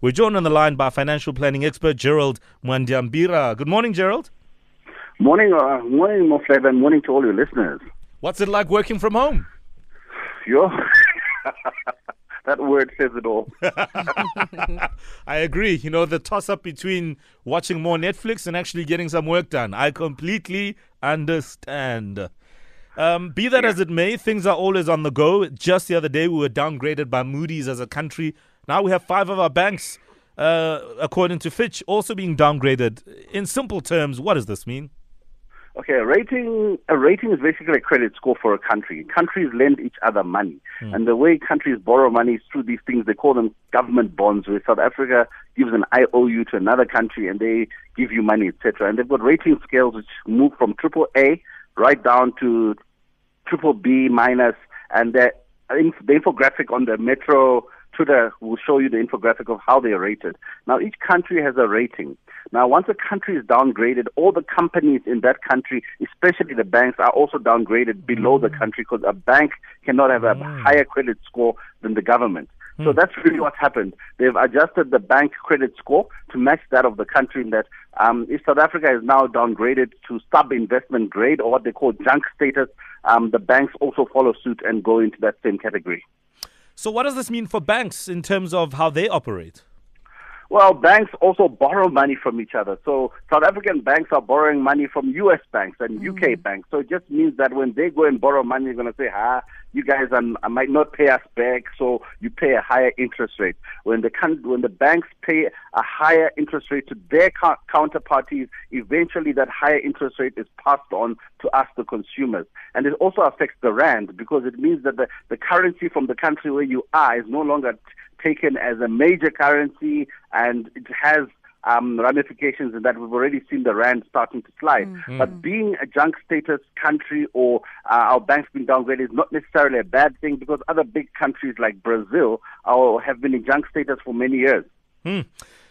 We're joined on the line by financial planning expert Gerald Mwandiambira. Good morning, Gerald. Morning, uh, morning, Moflava, and morning to all your listeners. What's it like working from home? Yo, that word says it all. I agree. You know, the toss up between watching more Netflix and actually getting some work done. I completely understand. Um, be that as it may, things are always on the go. Just the other day, we were downgraded by Moody's as a country. Now we have five of our banks, uh, according to Fitch, also being downgraded. In simple terms, what does this mean? Okay, a rating a rating is basically a credit score for a country. Countries lend each other money, mm. and the way countries borrow money is through these things. They call them government bonds, where South Africa gives an IOU to another country, and they give you money, etc. And they've got rating scales which move from triple A right down to triple B minus, and the, the infographic on the Metro Twitter will show you the infographic of how they are rated. Now, each country has a rating. Now, once a country is downgraded, all the companies in that country, especially the banks, are also downgraded below the country because a bank cannot have a mm. higher credit score than the government. So hmm. that's really what's happened. They've adjusted the bank credit score to match that of the country in that um, if South Africa is now downgraded to sub-investment grade or what they call junk status, um, the banks also follow suit and go into that same category. So what does this mean for banks in terms of how they operate? Well, banks also borrow money from each other. So South African banks are borrowing money from U.S. banks and mm. UK banks. So it just means that when they go and borrow money, they're going to say, "Ah, you guys are, might not pay us back, so you pay a higher interest rate." When the when the banks pay a higher interest rate to their counterparties, eventually that higher interest rate is passed on to us, the consumers, and it also affects the rand because it means that the the currency from the country where you are is no longer taken as a major currency and it has um, ramifications in that we've already seen the rand starting to slide. Mm-hmm. But being a junk status country or uh, our banks being downgraded is not necessarily a bad thing because other big countries like Brazil are, have been in junk status for many years. Mm.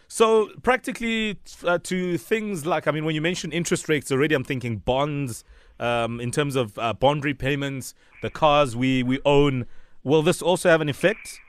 So practically uh, to things like, I mean, when you mention interest rates already, I'm thinking bonds um, in terms of uh, bond repayments, the cars we, we own. Will this also have an effect?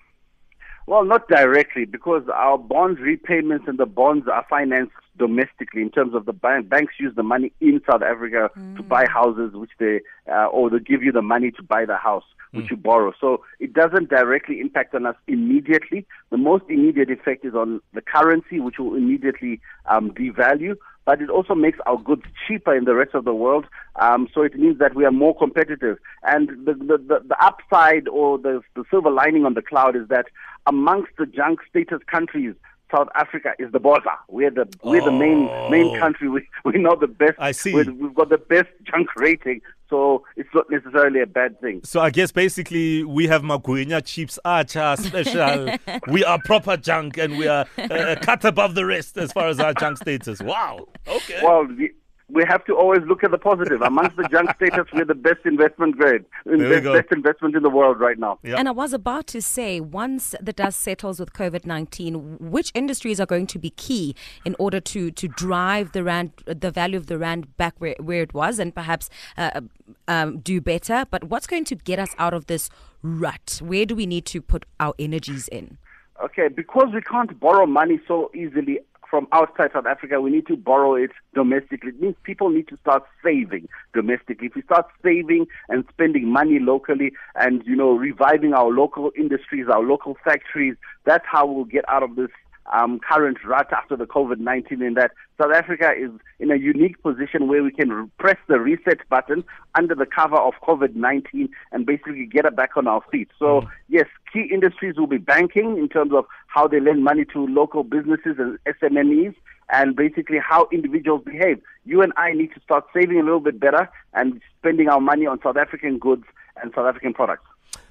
Well, not directly because our bond repayments and the bonds are financed domestically in terms of the bank. Banks use the money in South Africa mm. to buy houses, which they, uh, or they give you the money to buy the house, which mm. you borrow. So it doesn't directly impact on us immediately. The most immediate effect is on the currency, which will immediately um, devalue but it also makes our goods cheaper in the rest of the world. Um, so it means that we are more competitive. And the, the, the, the upside or the, the silver lining on the cloud is that amongst the junk status countries, South Africa is the bossa. We're the we're the main main oh. country. We we know the best. I see. we have got the best junk rating, so it's not necessarily a bad thing. So I guess basically we have Maguinya Chiefs Archer special. we are proper junk, and we are uh, cut above the rest as far as our junk status. Wow. Okay. Well. The, we have to always look at the positive. Amongst the junk status, we're the best investment grade, best, best investment in the world right now. Yep. And I was about to say, once the dust settles with COVID nineteen, which industries are going to be key in order to to drive the rand, the value of the rand back where, where it was, and perhaps uh, um, do better. But what's going to get us out of this rut? Where do we need to put our energies in? Okay, because we can't borrow money so easily from outside South Africa, we need to borrow it domestically. It means people need to start saving domestically. If we start saving and spending money locally and, you know, reviving our local industries, our local factories, that's how we'll get out of this um, current rut after the COVID-19 in that South Africa is in a unique position where we can press the reset button under the cover of COVID-19 and basically get it back on our feet. So mm. yes, key industries will be banking in terms of how they lend money to local businesses and SMEs, and basically how individuals behave. You and I need to start saving a little bit better and spending our money on South African goods and South African products.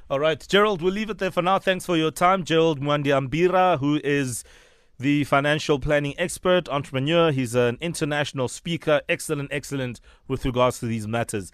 All right, Gerald, we'll leave it there for now. Thanks for your time. Gerald Mwandiambira, who is the financial planning expert, entrepreneur. He's an international speaker, excellent, excellent with regards to these matters.